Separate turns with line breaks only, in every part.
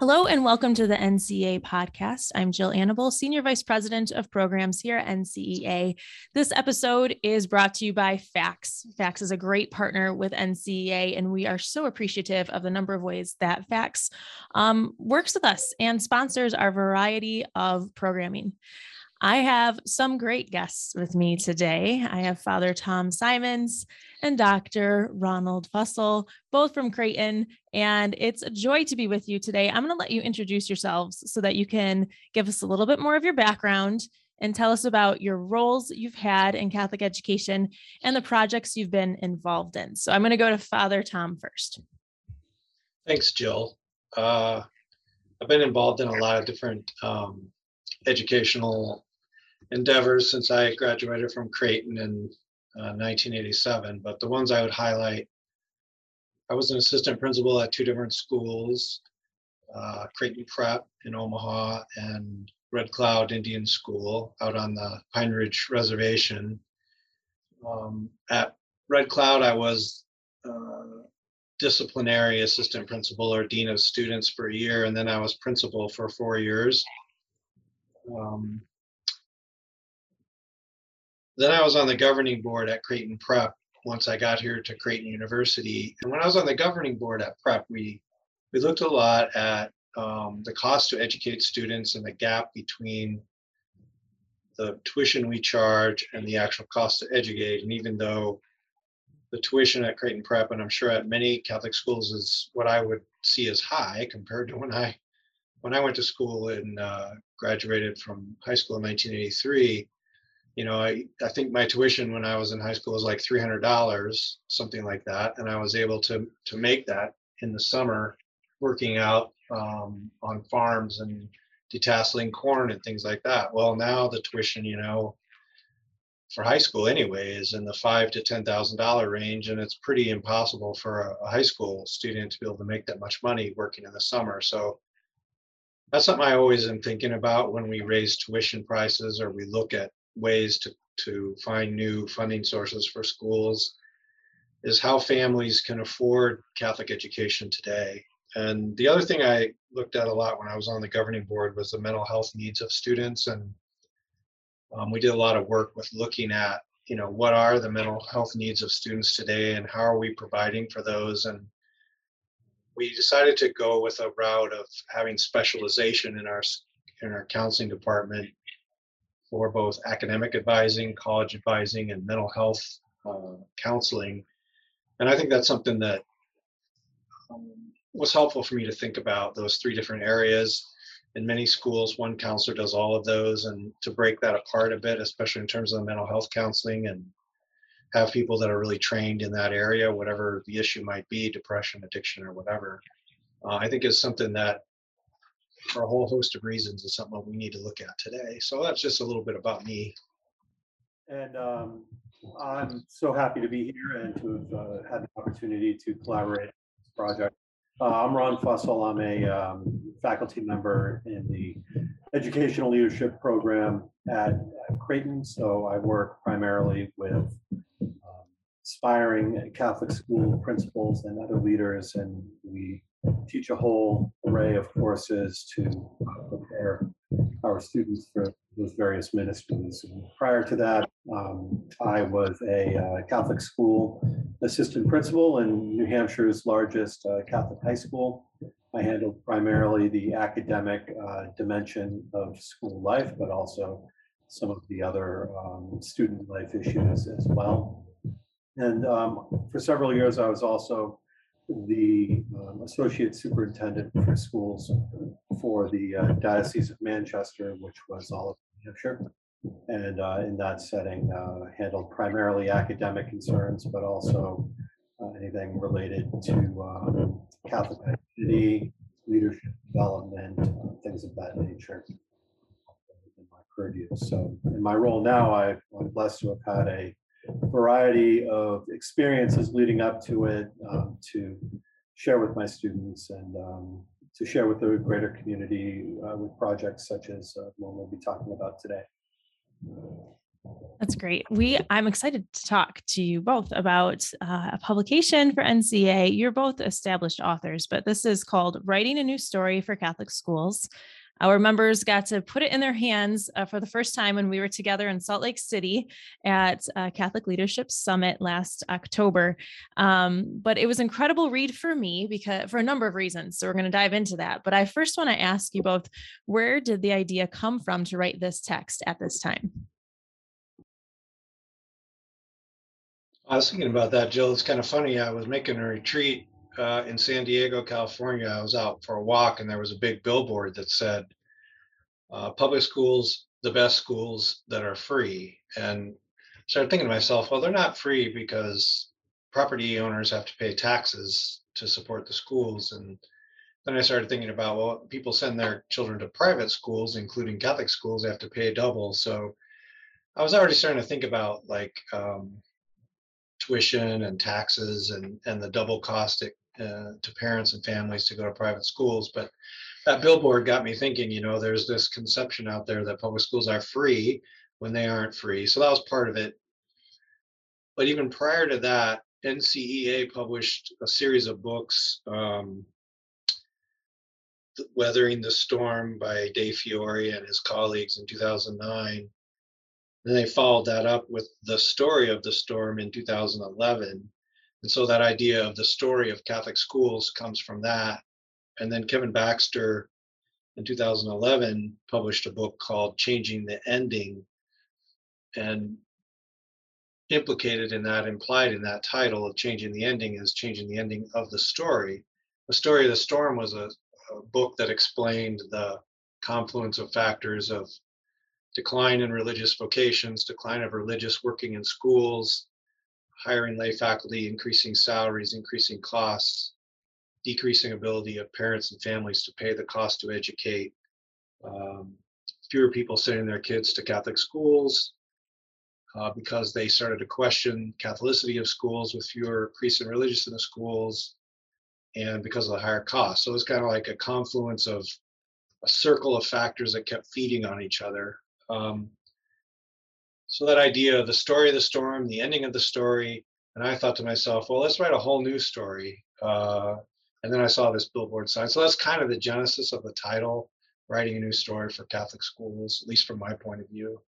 Hello and welcome to the NCEA podcast. I'm Jill Annable, Senior Vice President of Programs here at NCEA. This episode is brought to you by FACTS. FACTS is a great partner with NCEA, and we are so appreciative of the number of ways that FACTS um, works with us and sponsors our variety of programming. I have some great guests with me today. I have Father Tom Simonds and Dr. Ronald Fussell, both from Creighton. And it's a joy to be with you today. I'm going to let you introduce yourselves so that you can give us a little bit more of your background and tell us about your roles you've had in Catholic education and the projects you've been involved in. So I'm going to go to Father Tom first.
Thanks, Jill. Uh, I've been involved in a lot of different um, educational endeavors since I graduated from Creighton in uh, 1987. But the ones I would highlight, I was an assistant principal at two different schools, uh, Creighton Prep in Omaha and Red Cloud Indian School out on the Pine Ridge Reservation. Um, at Red Cloud, I was uh, disciplinary assistant principal or dean of students for a year, and then I was principal for four years. Um, then I was on the governing board at Creighton Prep once I got here to Creighton University. And when I was on the governing board at Prep, we we looked a lot at um, the cost to educate students and the gap between the tuition we charge and the actual cost to educate. And even though the tuition at Creighton Prep, and I'm sure at many Catholic schools, is what I would see as high compared to when I when I went to school and uh, graduated from high school in 1983 you know, I, I think my tuition when I was in high school was like $300, something like that. And I was able to, to make that in the summer working out um, on farms and detasseling corn and things like that. Well, now the tuition, you know, for high school anyway, is in the five to ten thousand dollar range, and it's pretty impossible for a, a, high school student to be able to make that much money working in the summer. So that's something I always am thinking about when we raise tuition prices or we look at ways to, to find new funding sources for schools is how families can afford Catholic education today. And the other thing I looked at a lot when I was on the governing board was the mental health needs of students. And um, we did a lot of work with looking at, you know, what are the mental health needs of students today and how are we providing for those? And we decided to go with a route of having specialization in our in our counseling department for both academic advising, college advising, and mental health uh, counseling. And I think that's something that um, was helpful for me to think about those three different areas. In many schools, one counselor does all of those, and to break that apart a bit, especially in terms of the mental health counseling, and have people that are really trained in that area, whatever the issue might be, depression, addiction, or whatever, uh, I think is something that for a whole host of reasons is something we need to look at today. So that's just a little bit about me.
And um, I'm so happy to be here and to have uh, had the opportunity to collaborate on this project. Uh, I'm Ron Fussell. I'm a um, faculty member in the Educational Leadership Program at, at Creighton. So I work primarily with um, aspiring Catholic school principals and other leaders, and we teach a whole array of courses to prepare our students for those various ministries. And prior to that, um, I was a uh, Catholic school assistant principal in New Hampshire's largest uh, Catholic high school. I handled primarily the academic uh, dimension of school life, but also some of the other um, student life issues as well. And um, for several years, I was also the um, Associate Superintendent for Schools for the uh, Diocese of Manchester, which was all of New Hampshire. And uh, in that setting, uh, handled primarily academic concerns, but also uh, anything related to um, Catholic identity, leadership development, things of that nature in my purview. So in my role now, I, I'm blessed to have had a variety of experiences leading up to it um, to share with my students and um, to share with the greater community uh, with projects such as uh, one we'll be talking about today.
That's great. We I'm excited to talk to you both about uh, a publication for NCEA. You're both established authors, but this is called Writing a New Story for Catholic Schools. Our members got to put it in their hands uh, for the first time when we were together in Salt Lake City at uh, Catholic Leadership Summit last October. Um, but it was incredible read for me because for a number of reasons. So we're going to dive into that. But I first want to ask you both, where did the idea come from to write this text at this time?
I was thinking about that, Jill. It's kind of funny. I was making a retreat uh, in San Diego, California. I was out for a walk, and there was a big billboard that said, uh, "Public schools, the best schools that are free." And I started thinking to myself, well, they're not free because property owners have to pay taxes to support the schools. And then I started thinking about, well, people send their children to private schools, including Catholic schools, they have to pay double. So I was already starting to think about like um, tuition and taxes and, and the double cost uh, to parents and families to go to private schools. But that billboard got me thinking, you know, there's this conception out there that public schools are free when they aren't free. So that was part of it. But even prior to that, NCEA published a series of books, um, Weathering the Storm by Dave Fiore and his colleagues in 2009. Then they followed that up with the story of the storm in 2011. And so that idea of the story of Catholic schools comes from that. And then Kevin Baxter in 2011 published a book called Changing the Ending. And implicated in that, implied in that title of Changing the Ending is changing the ending of the story. The Story of the Storm was a, a book that explained the confluence of factors of decline in religious vocations, decline of religious working in schools, hiring lay faculty, increasing salaries, increasing costs, decreasing ability of parents and families to pay the cost to educate, um, fewer people sending their kids to Catholic schools uh, because they started to question Catholicity of schools with fewer priests and religious in the schools, and because of the higher cost. So it's kind of like a confluence of a circle of factors that kept feeding on each other. Um, so that idea of the story of the storm, the ending of the story, and I thought to myself, well, let's write a whole new story. Uh, and then I saw this billboard sign. So that's kind of the genesis of the title, writing a new story for Catholic schools, at least from my point of view.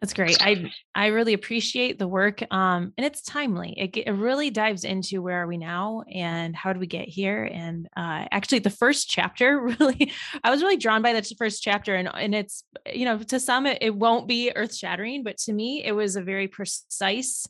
That's great. I I really appreciate the work, um, and it's timely. It, it really dives into where are we now and how did we get here. And uh, actually, the first chapter really, I was really drawn by the first chapter, and and it's you know to some it, it won't be earth shattering, but to me it was a very precise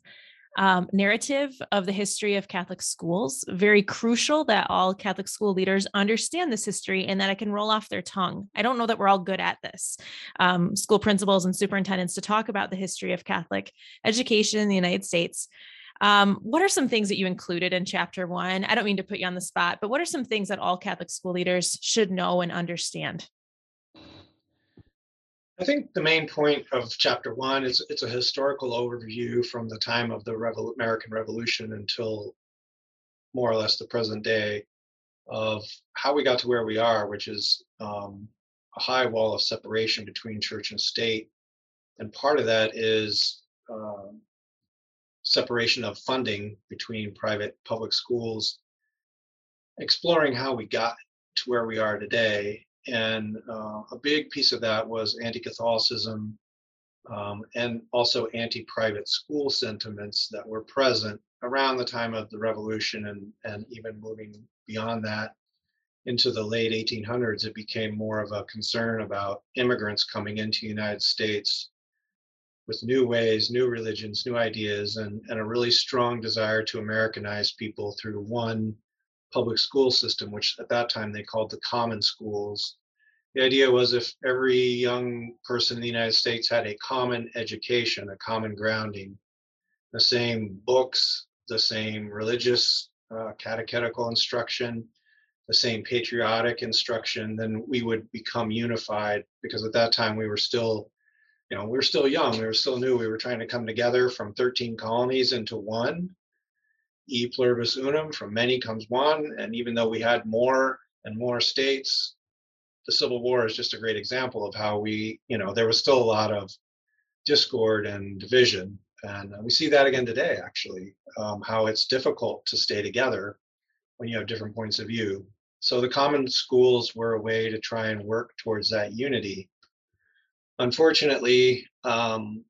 um, narrative of the history of Catholic schools. Very crucial that all Catholic school leaders understand this history and that it can roll off their tongue. I don't know that we're all good at this, um, school principals and superintendents, to talk about the history of Catholic education in the United States. Um, what are some things that you included in chapter one? I don't mean to put you on the spot, but what are some things that all Catholic school leaders should know and understand?
I think the main point of chapter one is it's a historical overview from the time of the Revol- American Revolution until more or less the present day of how we got to where we are, which is um, a high wall of separation between church and state. And part of that is um, separation of funding between private public schools, exploring how we got to where we are today and uh, a big piece of that was anti-Catholicism um, and also anti-private school sentiments that were present around the time of the revolution and, and even moving beyond that into the late 1800s it became more of a concern about immigrants coming into the united states with new ways new religions new ideas and, and a really strong desire to americanize people through one public school system, which at that time they called the common schools. The idea was if every young person in the United States had a common education, a common grounding, the same books, the same religious uh, catechetical instruction, the same patriotic instruction, then we would become unified because at that time we were still, you know, we were still young, we were still new, we were trying to come together from 13 colonies into one e pluribus unum, from many comes one. And even though we had more and more states, the Civil War is just a great example of how we, you know, there was still a lot of discord and division. And we see that again today, actually, um, how it's difficult to stay together when you have different points of view. So the common schools were a way to try and work towards that unity. Unfortunately, um,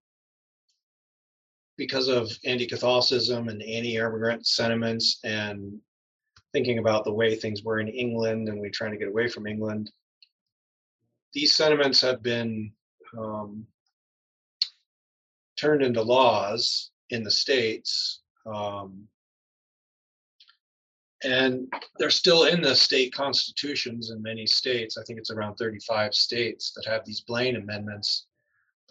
because of anti-Catholicism and anti-immigrant sentiments and thinking about the way things were in England and we're trying to get away from England, these sentiments have been um, turned into laws in the states. Um, and they're still in the state constitutions in many states. I think it's around 35 states that have these Blaine amendments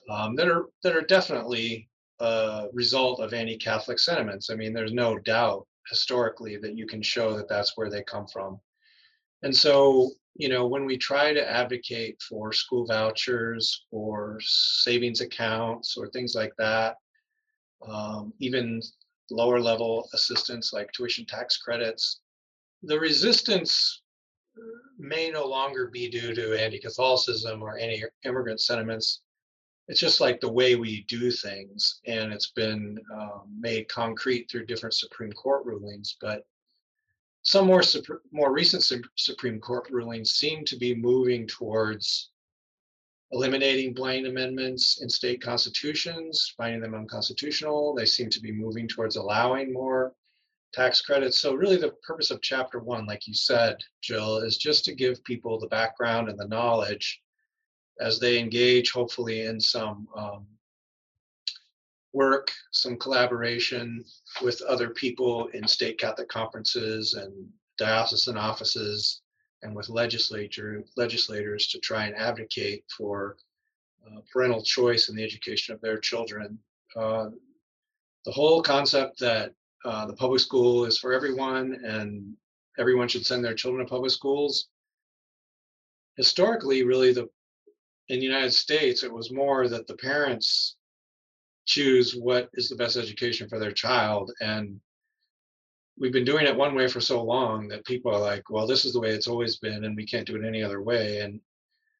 um, that are that are definitely a result of anti-Catholic sentiments. I mean, there's no doubt historically that you can show that that's where they come from. And so, you know, when we try to advocate for school vouchers or savings accounts or things like that, um, even lower level assistance like tuition tax credits, the resistance may no longer be due to anti-Catholicism or anti-immigrant sentiments it's just like the way we do things and it's been um, made concrete through different supreme court rulings but some more more recent supreme court rulings seem to be moving towards eliminating Blaine amendments in state constitutions finding them unconstitutional. They seem to be moving towards allowing more tax credits. So really the purpose of chapter one like you said jill is just to give people the background and the knowledge as they engage, hopefully, in some um, work, some collaboration with other people in state Catholic conferences and diocesan offices and with legislature legislators to try and advocate for uh, parental choice in the education of their children. Uh, the whole concept that uh, the public school is for everyone and everyone should send their children to public schools historically really the in the United States, it was more that the parents choose what is the best education for their child. And we've been doing it one way for so long that people are like, well, this is the way it's always been, and we can't do it any other way. And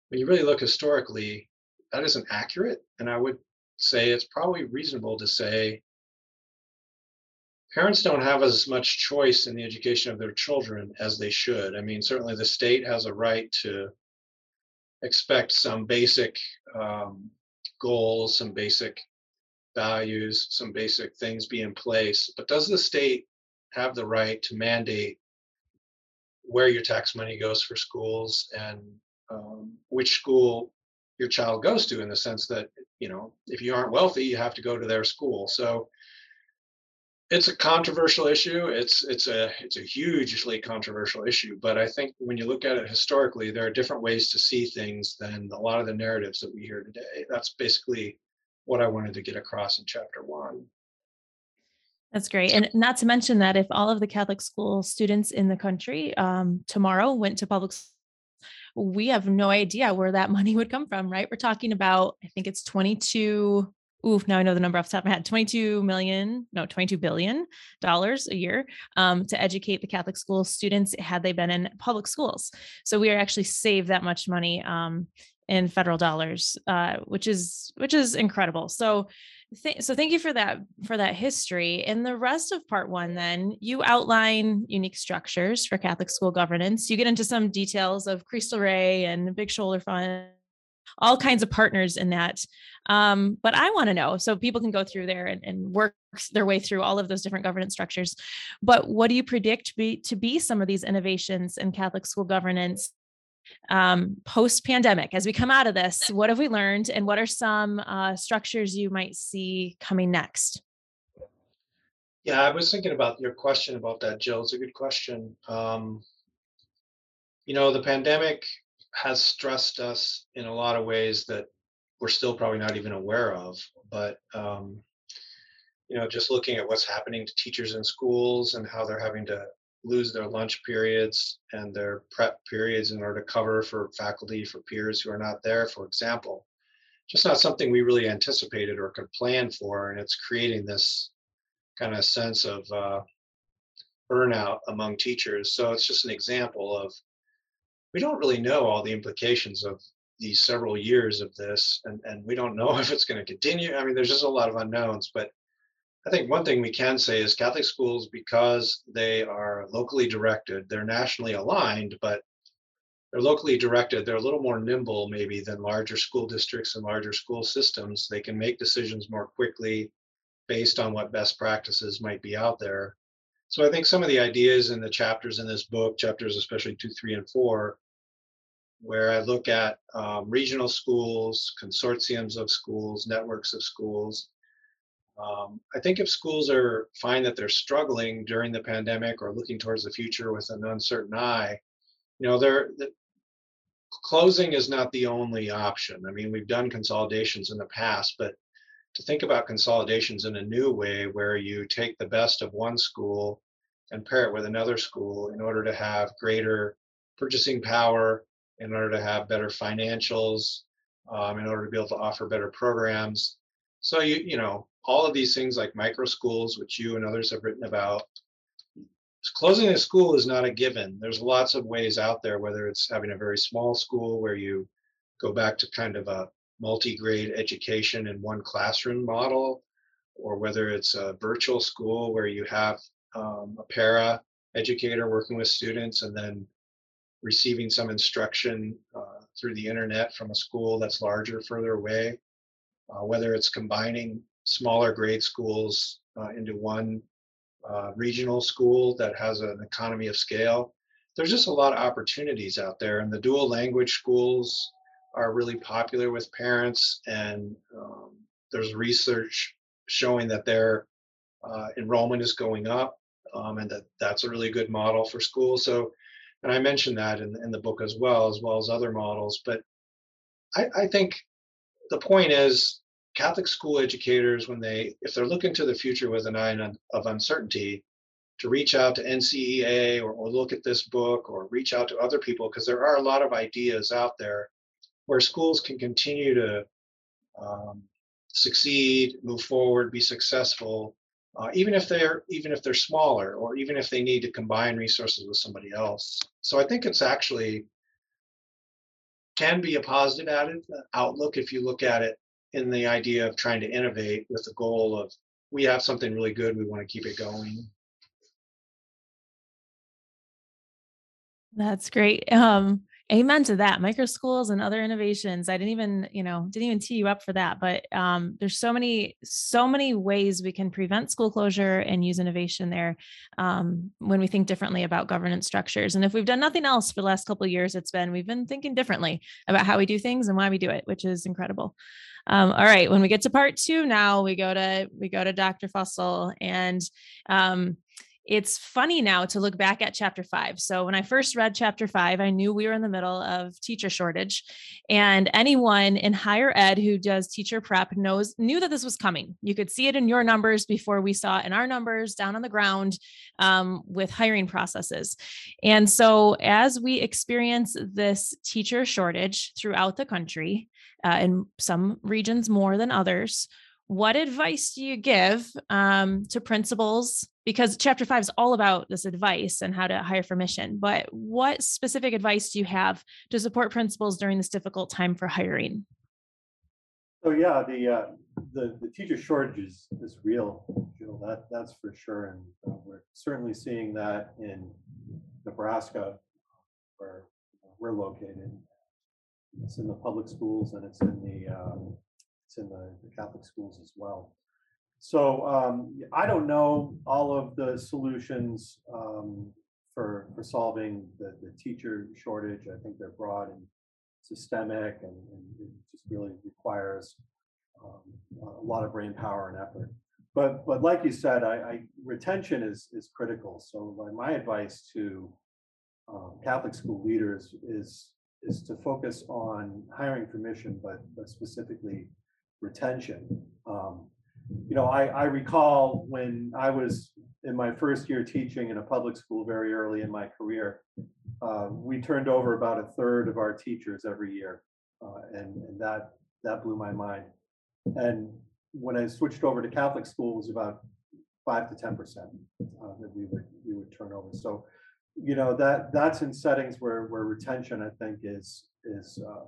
when you really look historically, that isn't accurate. And I would say it's probably reasonable to say parents don't have as much choice in the education of their children as they should. I mean, certainly the state has a right to expect some basic um, goals, some basic values, some basic things be in place. But does the state have the right to mandate where your tax money goes for schools and um, which school your child goes to in the sense that you know if you aren't wealthy you have to go to their school so it's a controversial issue. It's it's a it's a hugely controversial issue. But I think when you look at it historically, there are different ways to see things than a lot of the narratives that we hear today. That's basically what I wanted to get across in chapter one.
That's great. And not to mention that if all of the Catholic school students in the country um, tomorrow went to public we have no idea where that money would come from, right? We're talking about, I think it's 22 oof, now I know the number off the top of my head, 22 million, no, 22 billion dollars a year um, to educate the Catholic school students had they been in public schools. So we are actually save that much money um, in federal dollars, uh, which is which is incredible. So th- so thank you for that for that history. In the rest of part one, then you outline unique structures for Catholic school governance. You get into some details of Cristo Rey and Big Shoulder Fund all kinds of partners in that. Um, but I want to know so people can go through there and, and, work their way through all of those different governance structures. But what do you predict be, to be some of these innovations in Catholic school governance um, post pandemic? As we come out of this, what have we learned and what are some uh, structures you might see coming next?
Yeah, I was thinking about your question about that, Jill. It's a good question. Um, you know, the pandemic has stressed us in a lot of ways that we're still probably not even aware of. But um, you know, just looking at what's happening to teachers in schools and how they're having to lose their lunch periods and their prep periods in order to cover for faculty for peers who are not there, for example, just not something we really anticipated or could plan for, and it's creating this kind of sense of uh, burnout among teachers. So it's just an example of we don't really know all the implications of these several years of this, and, and we don't know if it's going to continue. I mean, there's just a lot of unknowns, but I think one thing we can say is Catholic schools, because they are locally directed, they're nationally aligned, but they're locally directed. They're a little more nimble, maybe, than larger school districts and larger school systems. They can make decisions more quickly based on what best practices might be out there. So I think some of the ideas in the chapters in this book, chapters especially two, three, and four, where I look at um, regional schools, consortiums of schools, networks of schools. Um, I think if schools are find that they're struggling during the pandemic or looking towards the future with an uncertain eye, you know, they're the, closing is not the only option. I mean, we've done consolidations in the past, but to think about consolidations in a new way where you take the best of one school and pair it with another school in order to have greater purchasing power in order to have better financials, um, in order to be able to offer better programs. So you you know all of these things like micro schools, which you and others have written about. Closing a school is not a given. There's lots of ways out there, whether it's having a very small school where you go back to kind of a multi-grade education in one classroom model, or whether it's a virtual school where you have um, a para educator working with students and then receiving some instruction uh, through the internet from a school that's larger, further away, uh, whether it's combining smaller grade schools uh, into one uh, regional school that has an economy of scale. There's just a lot of opportunities out there, and the dual language schools are really popular with parents, and um, there's research showing that their uh, enrollment is going up, um, and that that's a really good model for schools. So and I mentioned that in, in the book as well, as well as other models. But I, I think the point is Catholic school educators, when they, if they're looking to the future with an eye of uncertainty, to reach out to NCEA or, or look at this book or reach out to other people, because there are a lot of ideas out there where schools can continue to um, succeed, move forward, be successful, uh, even if they're even if they're smaller or even if they need to combine resources with somebody else. So i think it's actually can be a positive added uh, outlook if you look at it in the idea of trying to innovate with the goal of we have something really good we want to keep it going.
That's great. Um amen to that. Micro schools and other innovations. I didn't even you know didn't even tee you up for that but um, there's so many so many ways we can prevent school closure and use innovation there um, when we think differently about governance structures. And if we've done nothing else for the last couple of years it's been we've been thinking differently about how we do things and why we do it which is incredible. Um, all right when we get to part two now we go to we go to dr fussell and um, it's funny now to look back at chapter five. So when I first read chapter five, I knew we were in the middle of teacher shortage, and anyone in higher ed who does teacher prep knows knew that this was coming. You could see it in your numbers before we saw it in our numbers down on the ground um, with hiring processes. And so as we experience this teacher shortage throughout the country, uh, in some regions more than others, what advice do you give um, to principals because chapter five is all about this advice and how to hire for mission but what specific advice do you have to support principals during this difficult time for hiring?
So yeah the uh, the, the teacher shortage is, is real know that that's for sure and uh, we're certainly seeing that in nebraska where we're located. It's in the public schools and it's in the um, it's in the, the catholic schools as well so um, I don't know all of the solutions um, for for solving the, the teacher shortage. I think they're broad and systemic, and, and it just really requires um, a lot of brain power and effort. But but like you said, I, I retention is is critical. So my, my advice to um, Catholic school leaders is is to focus on hiring for mission, but but specifically retention. Um, you know, I, I recall when I was in my first year teaching in a public school very early in my career, uh, we turned over about a third of our teachers every year. Uh, and, and that, that blew my mind. And when I switched over to Catholic school, it was about five to 10% uh, that we would, we do with turnover. So, you know, that that's in settings where where retention, I think, is is uh,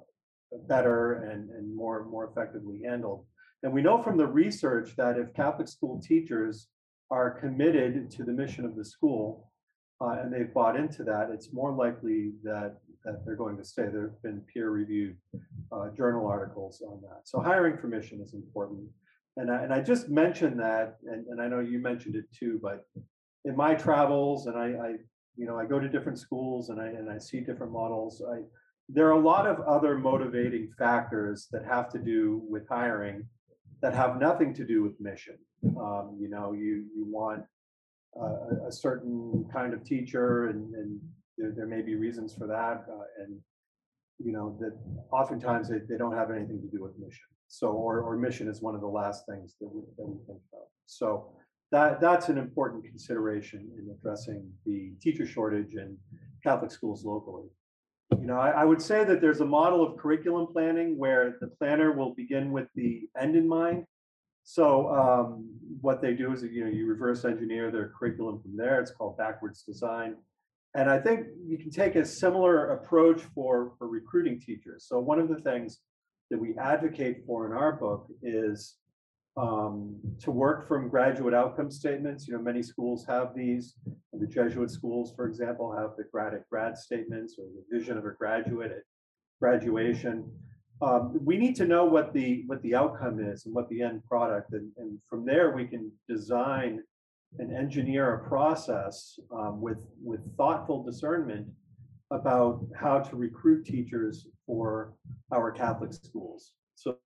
better and and more more effectively handled. And we know from the research that if Catholic school teachers are committed to the mission of the school uh, and they've bought into that, it's more likely that that they're going to stay. There have been peer-reviewed uh, journal articles on that. So hiring permission is important. And I, and I just mentioned that, and, and I know you mentioned it too, but in my travels, and I, I you know I go to different schools and I and I see different models. I there are a lot of other motivating factors that have to do with hiring that have nothing to do with mission. Um, you know, you you want a, a, certain kind of teacher, and, and there, there, may be reasons for that, uh, and you know that oftentimes they, they don't have anything to do with mission. So, or, or mission is one of the last things that we, that we think about. So that that's an important consideration in addressing the teacher shortage in Catholic schools locally. You know, I, I, would say that there's a model of curriculum planning where the planner will begin with the end in mind. So um, what they do is, you know, you reverse engineer their curriculum from there. It's called backwards design. And I think you can take a similar approach for, for recruiting teachers. So one of the things that we advocate for in our book is um, to work from graduate outcome statements. You know, many schools have these. The Jesuit schools, for example, have the grad at grad statements or the vision of a graduate at graduation. Um, we need to know what the what the outcome is and what the end product, and, and from there we can design and engineer a process um, with with thoughtful discernment about how to recruit teachers for our Catholic schools. So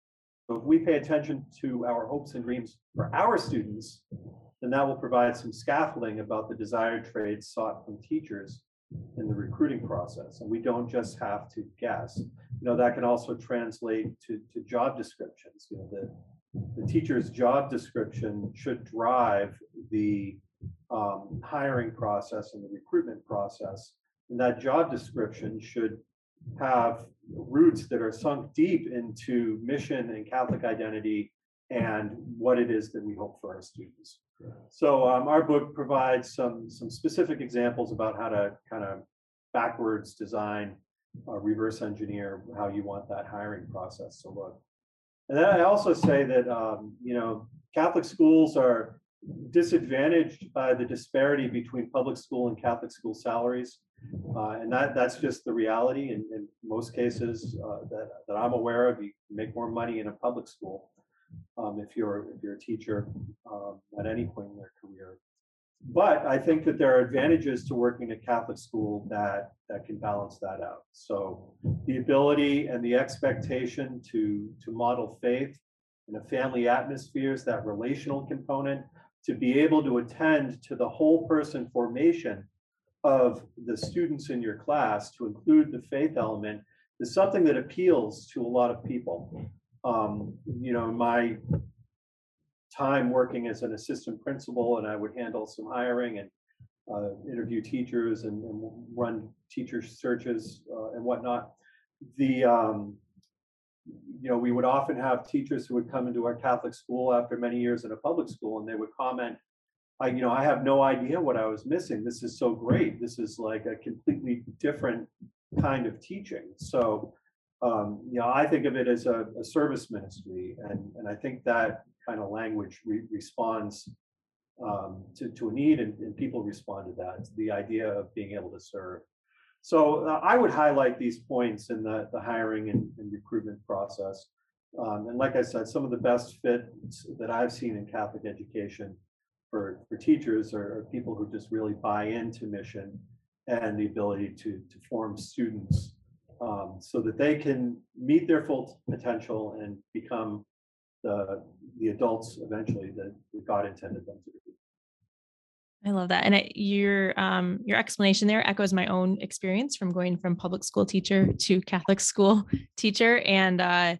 if we pay attention to our hopes and dreams for our students, then that will provide some scaffolding about the desired traits sought from teachers in the recruiting process. And we don't just have to guess. You know, that can also translate to, to job descriptions. You know, the, the teacher's job description should drive the um, hiring process and the recruitment process and that job description should have roots that are sunk deep into mission and Catholic identity and what it is that we hope for our students. So um, our book provides some some specific examples about how to kind of backwards design, uh, reverse engineer how you want that hiring process to look. And then I also say that um, you know Catholic schools are disadvantaged by the disparity between public school and Catholic school salaries. Uh, and that that's just the reality. In, in most cases uh, that, that I'm aware of, you make more money in a public school um, if you're if you're a teacher um, at any point in their career. But I think that there are advantages to working at Catholic school that that can balance that out. So the ability and the expectation to to model faith in a family atmosphere is that relational component, to be able to attend to the whole person formation of the students in your class to include the faith element is something that appeals to a lot of people. Um, you know, my time working as an assistant principal, and I would handle some hiring and uh, interview teachers and, and, run teacher searches uh, and whatnot. The um, you know, we would often have teachers who would come into our Catholic school after many years in a public school, and they would comment, I, you know, I have no idea what I was missing. This is so great. This is like a completely different kind of teaching. So, um, you know, I think of it as a, a service ministry, and and I think that kind of language re- responds um, to to a need, and, and people respond to that. It's the idea of being able to serve. So uh, I would highlight these points in the the hiring and, and recruitment process. Um, and like I said, some of the best fits that I've seen in Catholic education for, for teachers are, are people who just really buy into mission and the ability to, to form students um, so that they can meet their full potential and become the, the adults eventually that God intended them to be.
I love that, and your um, your explanation there echoes my own experience from going from public school teacher to Catholic school teacher, and uh,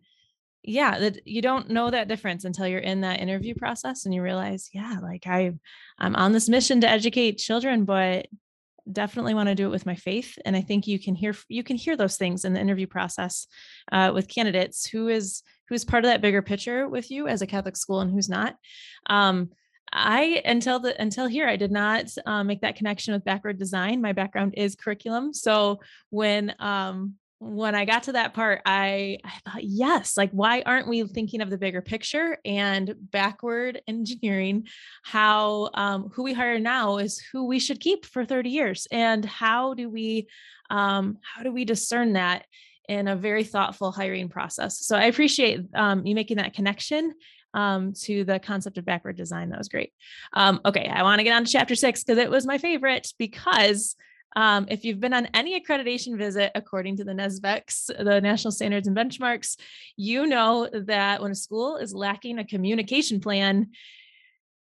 yeah that you don't know that difference until you're in that interview process and you realize yeah like i i'm on this mission to educate children but definitely want to do it with my faith and i think you can hear you can hear those things in the interview process uh, with candidates who is who's part of that bigger picture with you as a catholic school and who's not um, I until the until here I did not um, make that connection with backward design. My background is curriculum, so when um, when I got to that part, I, I thought, yes, like why aren't we thinking of the bigger picture and backward engineering how um, who we hire now is who we should keep for 30 years, and how do we um, how do we discern that in a very thoughtful hiring process? So I appreciate um, you making that connection um, to the concept of backward design. That was great. Um, okay, I want to get on to chapter six because it was my favorite because um, if you've been on any accreditation visit, according to the NSBECS, the National Standards and Benchmarks, you know that when a school is lacking a communication plan,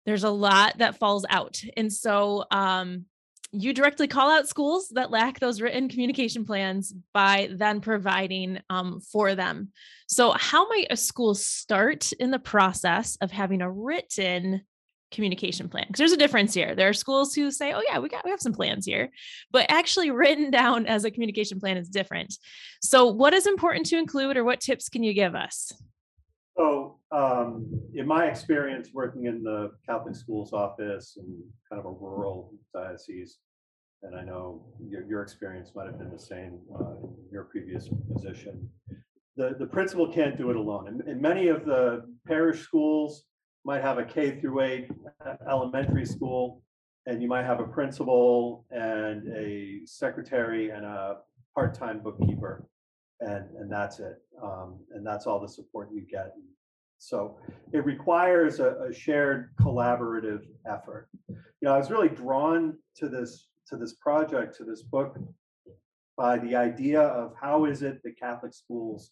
there's a lot that falls out. And so um, you directly call out schools that lack those written communication plans by then providing um, for them. So, how might a school start in the process of having a written communication plan? Because there's a difference here. There are schools who say, "Oh yeah, we got we have some plans here," but actually written down as a communication plan is different. So, what is important to include, or what tips can you give us?
So, um, in my experience working in the Catholic schools office and kind of a rural diocese, and I know your, your experience might have been the same uh, in your previous position. The, the principal can't do it alone. And, and many of the parish schools might have a K through eight uh, elementary school, and you might have a principal and a secretary and a part-time bookkeeper and and that's it. Um, and that's all the support you get. So it requires a, a, shared collaborative effort. You know, I was really drawn to this to this project, to this book, by the idea of how is it that Catholic schools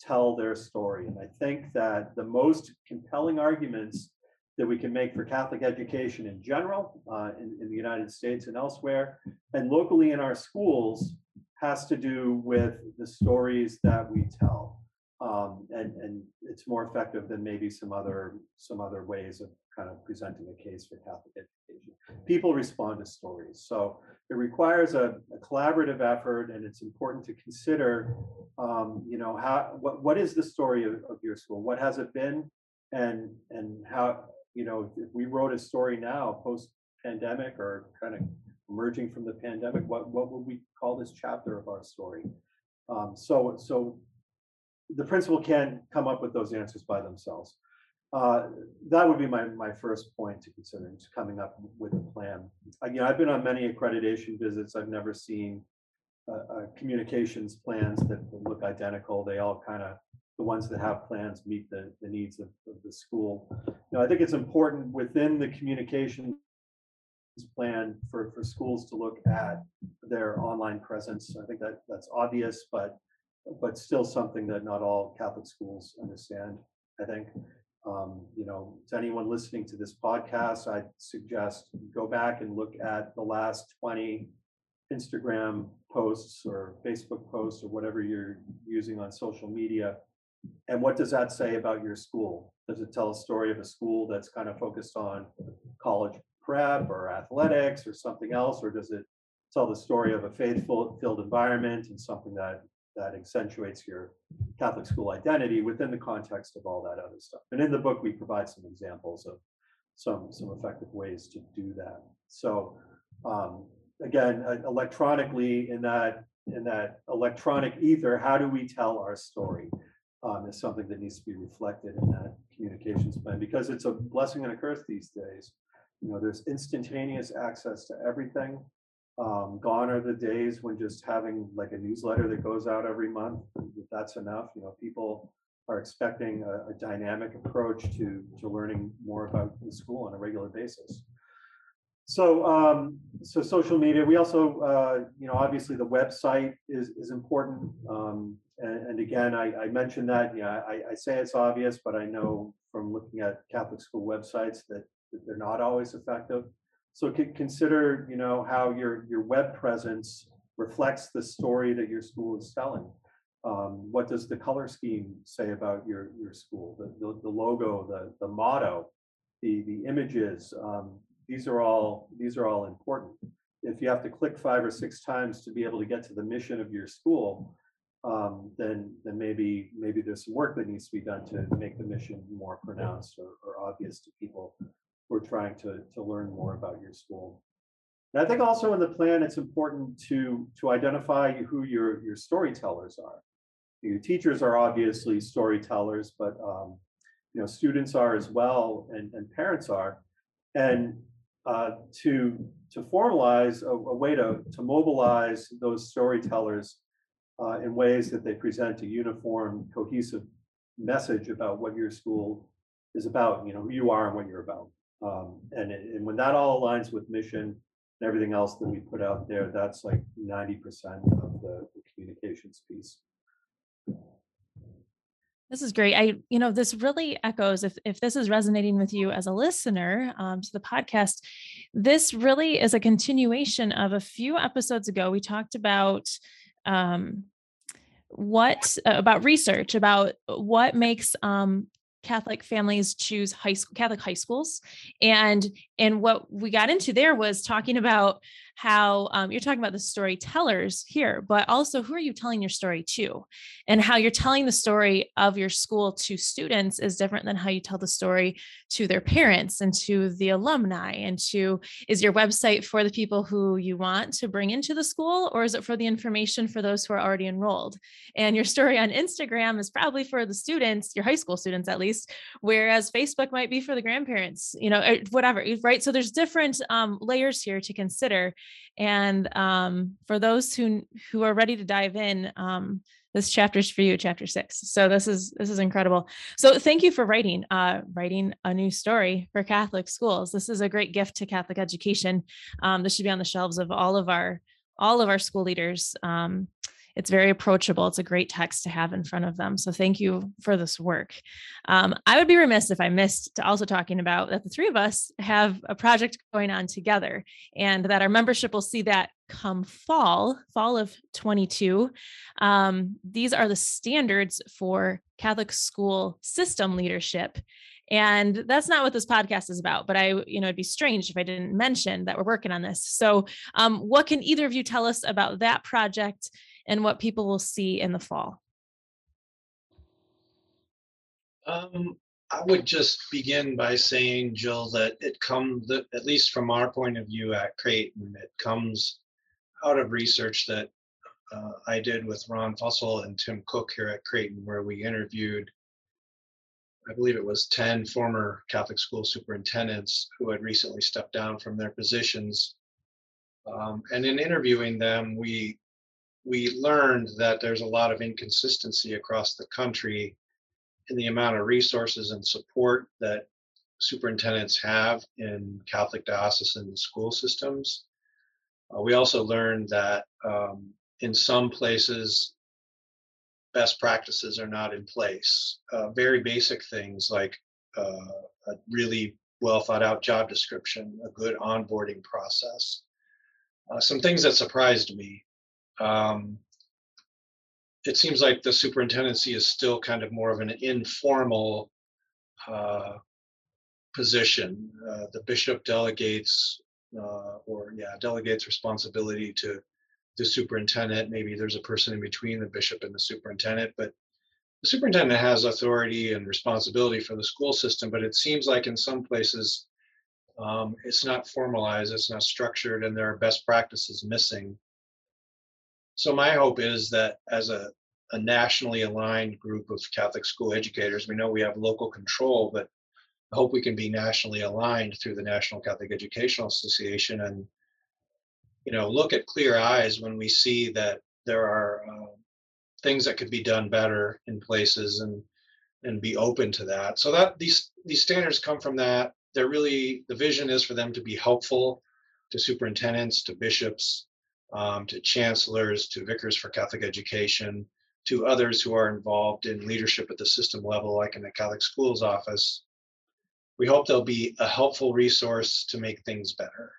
tell their story. And I think that the most compelling arguments that we can make for Catholic education in general, uh, in, in the United States and elsewhere, and locally in our schools, has to do with the stories that we tell. Um, and, and it's more effective than maybe some other some other ways of kind of presenting a case for Catholic education. People respond to stories, so it requires a, a collaborative effort, and it's important to consider, um, you know, how what what is the story of, of your school? What has it been, and and how you know if we wrote a story now post pandemic or kind of emerging from the pandemic, what, what would we call this chapter of our story? Um, so, so the principal can come up with those answers by themselves. Uh, that would be my, my first point to consider, is coming up with a plan. Again, I've been on many accreditation visits. I've never seen uh, uh, communications plans that look identical. They all kind of, the ones that have plans meet the, the needs of, of the school. I think it's important within the communication plan for, for schools to look at their online presence. I think that that's obvious, but but still something that not all Catholic schools understand. I think, um, you know, to anyone listening to this podcast, I'd suggest go back and look at the last 20 Instagram posts or Facebook posts or whatever you're using on social media. And what does that say about your school? Does it tell a story of a school that's kind of focused on college prep or athletics or something else, or does it tell the story of a faith-filled environment and something that that accentuates your Catholic school identity within the context of all that other stuff? And in the book, we provide some examples of some some effective ways to do that. So um, again, uh, electronically in that in that electronic ether, how do we tell our story? Um, is something that needs to be reflected in that communications plan because it's a blessing and a curse these days you know, there's instantaneous access to everything. Um, gone are the days when just having like a newsletter that goes out every month, that's enough. You know, people are expecting a, a dynamic approach to, to learning more about the school on a regular basis. So, um, so social media. We also, uh, you know, obviously the website is is important. Um, and, and, again, I, I, mentioned that. Yeah, I, I, say it's obvious, but I know from looking at Catholic school websites that they're not always effective. So consider, you know, how your your web presence reflects the story that your school is telling. Um, what does the color scheme say about your your school? The the, the logo, the the motto, the the images. Um, these are all these are all important. If you have to click five or six times to be able to get to the mission of your school, um, then then maybe maybe there's some work that needs to be done to make the mission more pronounced or, or obvious to people who are trying to, to learn more about your school. And I think also in the plan, it's important to, to identify who your, your storytellers are. Your teachers are obviously storytellers, but um, you know students are as well, and, and parents are. And uh, to to formalize a, a, way to to mobilize those storytellers uh, in ways that they present a uniform, cohesive message about what your school is about. You know who you are and what you're about. Um, and and when that all aligns with mission and everything else that we put out there, that's like ninety percent of the, the communications piece.
This is great. I, you know, this really echoes if if this is resonating with you as a listener um, to the podcast, this really is a continuation of a few episodes ago. We talked about um, what about research about what makes um, Catholic families choose high school Catholic high schools, and and what we got into there was talking about how um, you're talking about the storytellers here, but also who are you telling your story to? And how you're telling the story of your school to students is different than how you tell the story to their parents and to the alumni and to is your website for the people who you want to bring into the school or is it for the information for those who are already enrolled? And your story on Instagram is probably for the students, your high school students at least, whereas Facebook might be for the grandparents, you know, eh, whatever? So there's different um, layers here to consider and um, for those who who are ready to dive in, um, this chapter is for you, chapter six. So this is this is incredible. So thank you for writing uh, writing a new story for Catholic schools. This is a great gift to Catholic education. Um, this should be on the shelves of all of our all of our school leaders. Um, it's very approachable. It's a great text to have in front of them. So thank you for this work. Um, I would be remiss if I missed to also talking about that the three of us have a project going on together and that our membership will see that come fall, fall of 22. Um, these are the standards for Catholic school system leadership. And that's not what this podcast is about, but I, you know, it'd be strange if I didn't mention that we're working on this. So, um, what can either of you tell us about that project and what people will see in the fall?
Um, I would just begin by saying, Jill, that it comes, at least from our point of view at Creighton, it comes out of research that uh, I did with Ron Fussell and Tim Cook here at Creighton, where we interviewed, I believe it was 10 former Catholic school superintendents who had recently stepped down from their positions. Um, and in interviewing them, we we learned that there's a lot of inconsistency across the country in the amount of resources and support that superintendents have in Catholic diocesan school systems. Uh, we also learned that um, in some places, best practices are not in place. Uh, very basic things like uh, a really well thought out job description, a good onboarding process. Uh, some things that surprised me um, it seems like the superintendency is still kind of more of an informal uh, position. Uh, the bishop delegates, uh, or yeah, delegates responsibility to the superintendent. Maybe there's a person in between the bishop and the superintendent, but the superintendent has authority and responsibility for the school system. But it seems like in some places um, it's not formalized, it's not structured, and there are best practices missing. So my hope is that as a, a nationally aligned group of Catholic school educators, we know we have local control, but I hope we can be nationally aligned through the National Catholic Educational Association and you know look at clear eyes when we see that there are uh, things that could be done better in places and and be open to that. So that these these standards come from that. They're really the vision is for them to be helpful to superintendents, to bishops, um, to chancellors, to vicars for Catholic education, to others who are involved in leadership at the system level, like in the Catholic Schools Office. We hope they'll be a helpful resource to make things better.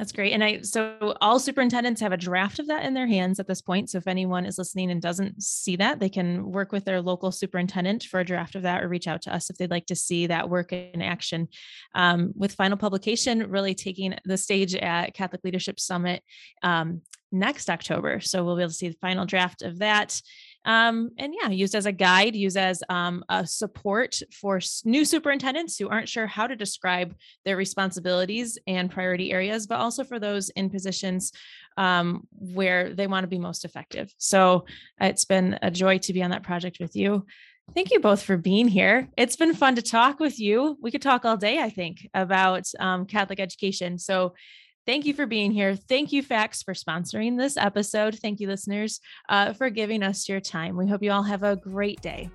That's great. And I so all superintendents have a draft of that in their hands at this point. So if anyone is listening and doesn't see that, they can work with their local superintendent for a draft of that or reach out to us if they'd like to see that work in action. Um, with final publication really taking the stage at Catholic Leadership Summit um, next October. So we'll be able to see the final draft of that um, and yeah, used as a guide, used as um, a support for new superintendents who aren't sure how to describe their responsibilities and priority areas, but also for those in positions um, where they want to be most effective. So it's been a joy to be on that project with you. Thank you both for being here. It's been fun to talk with you. We could talk all day, I think, about um, Catholic education. So Thank you for being here. Thank you, FACTS, for sponsoring this episode. Thank you, listeners, uh, for giving us your time. We hope you all have a great day.